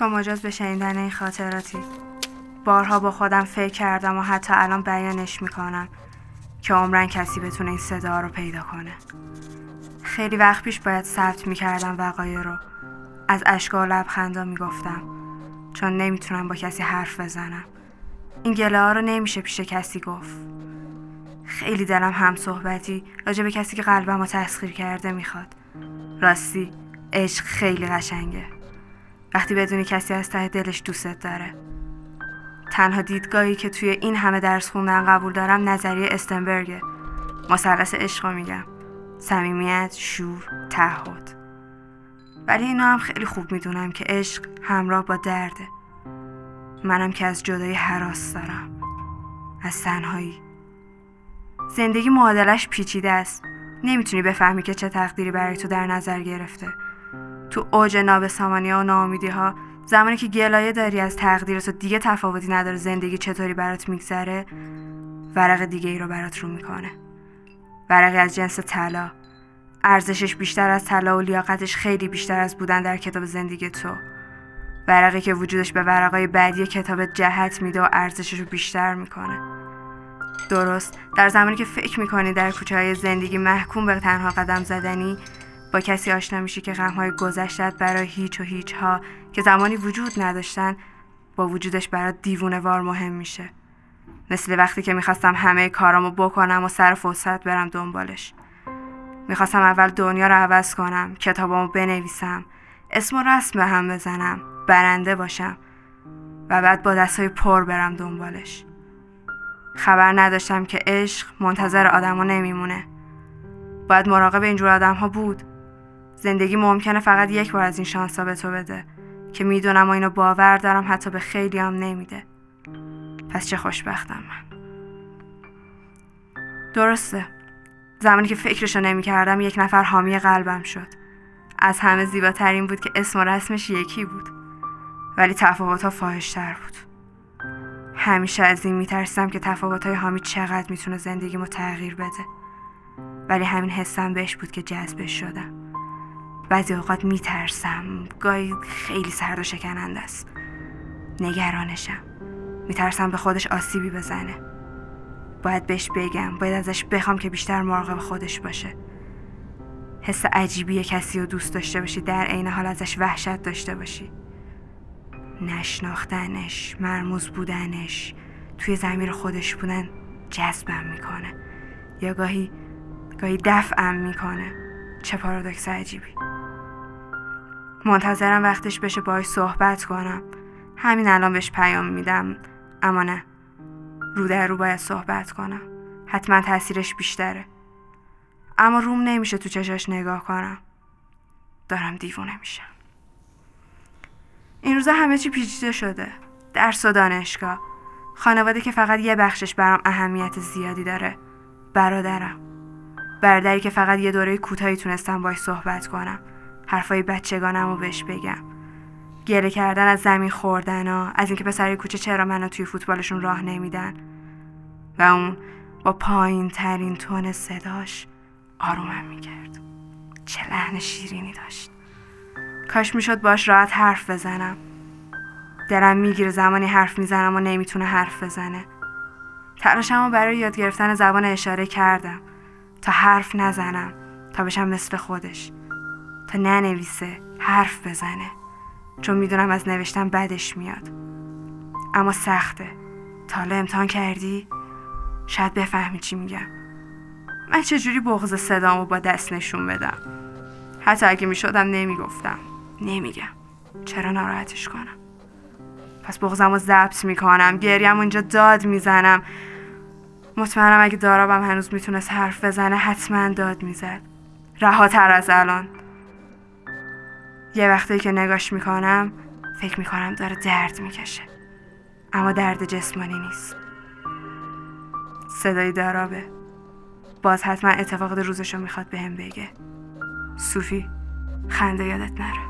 تا مجاز به شنیدن این خاطراتی. بارها با خودم فکر کردم و حتی الان بیانش می‌کنم که عمرن کسی بتونه این صدا رو پیدا کنه. خیلی وقت پیش باید ثبت می‌کردم وقایع رو. از اشکا و لبخندا می‌گفتم. چون نمی‌تونم با کسی حرف بزنم. این گله ها رو نمیشه پیش کسی گفت. خیلی دلم هم صحبتی راجع به کسی که قلبم رو تسخیر کرده می‌خواد. راستی عشق خیلی قشنگه. وقتی بدونی کسی از ته دلش دوستت داره. تنها دیدگاهی که توی این همه درس خوندن قبول دارم نظریه استنبرگه. مثلث عشق میگم. صمیمیت شور تعهد. ولی اینا هم خیلی خوب می‌دونم که عشق همراه با درده. منم که از جدایی حراس دارم. از تنهایی. زندگی معادلش پیچیده است. نمی‌تونی بفهمی که چه تقدیری برای تو در نظر گرفته. تو اوج نابسامانی ها و ناامیدی ها زمانی که گلایه داری از تقدیر تو دیگه تفاوتی نداره زندگی چطوری برات میگذره ورق دیگه ای رو برات رو می‌کنه. ورقی از جنس طلا. ارزشش بیشتر از طلا و لیاقتش خیلی بیشتر از بودن در کتاب زندگی تو. ورقی که وجودش به ورقای بعدی کتاب جهت میده و ارزشش رو بیشتر می‌کنه. درست. در زمانی که فکر می‌کنی در کوچه های زندگی محکوم به تنها قدم زدنی با کسی آشنا میشی که غمهای گذشتت برای هیچ و هیچ ها که زمانی وجود نداشتن با وجودش برای دیوونه وار مهم میشه. مثل وقتی که می‌خواستم همه کارامو بکنم و سر فرصت برم دنبالش. می‌خواستم اول دنیا رو عوض کنم کتابامو بنویسم اسم و رسم به هم بزنم برنده باشم و بعد با دستای پر برم دنبالش. خبر نداشتم که عشق منتظر آدما نمیمونه. باید مراقب اینجور آدم ها بود. زندگی ممکنه فقط یک بار از این شانس به تو بده. که می‌دونم و اینو باور دارم حتی به خیلی هم نمیده. پس چه خوشبختم من. درسته. زمانی که فکرشو نمی‌کردم یک نفر حامی قلبم شد. از همه زیباترین بود که اسم و رسمش یکی بود. ولی تفاوتها فاحشتر بود. همیشه از این میترسم که تفاوتهای حامی چقدر می‌تونه زندگیمو تغییر بده. ولی همین حسم بهش بود که جذبش شدم. بعضی اوقات میترسم. گاهی خیلی سرد و شکننده است. نگرانشم. میترسم به خودش آسیبی بزنه. باید بهش بگم. باید ازش بخوام که بیشتر مراقب خودش باشه. حس عجیبی کسی رو دوست داشته باشی. در عین حال ازش وحشت داشته باشی. نشناختنش مرموز بودنش توی زمیر خودش بودن جذبم می‌کنه. یا گاهی گاهی دفعم می‌کنه. چه پارادوکس عجیبی. منتظرم وقتش بشه باهاش صحبت کنم. همین الان بهش پیام میدم. اما نه. رو در رو باید صحبت کنم. حتما تاثیرش بیشتره. اما روم نمیشه تو چشاش نگاه کنم. دارم دیوونه میشم. این روزا همه چی پیچیده شده. درس و دانشگاه. خانواده که فقط یه بخشش برام اهمیت زیادی داره. برادرم. برادری که فقط یه دوره کوتاهی تونستم باش صحبت کنم. حرفای بچگانم رو بهش بگم. گله کردن از زمین خوردن ها از اینکه پسری کوچه چرا منو توی فوتبالشون راه نمیدن. و اون با پایین ترین تون صداش آرومم می‌کرد. چه لحن شیرینی داشت. کاش می‌شد باش راحت حرف بزنم. دلم می‌گیره زمانی حرف می‌زنم و نمی‌تونه حرف بزنه. تلاشمو برای یاد گرفتن زبان اشاره کردم. تا حرف نزنم. تا بشم مثل خودش. تا ننویسه حرف بزنه. چون می‌دونم از نوشتن بدش میاد. اما سخته. تا حالا امتحان کردی؟ شاید بفهمی چی میگم. من چجوری بغض صدامو با دست نشون بدم؟ حتی اگه می‌شدم نمی‌گفتم. نمیگم. چرا ناراحتش کنم؟ پس بغضمو ضبط می‌کنم گریم اونجا داد می‌زنم. مطمئنم اگه دارابم هنوز می‌تونست حرف بزنه حتما داد می‌زد. رهاتر از الان. یه وقتی که نگاش می‌کنم فکر می‌کنم داره درد می‌کشه. اما درد جسمانی نیست. صدای دارابه. باز حتما اتفاق روزشو می‌خواد بهم به بگه. صوفی خنده یادت نره.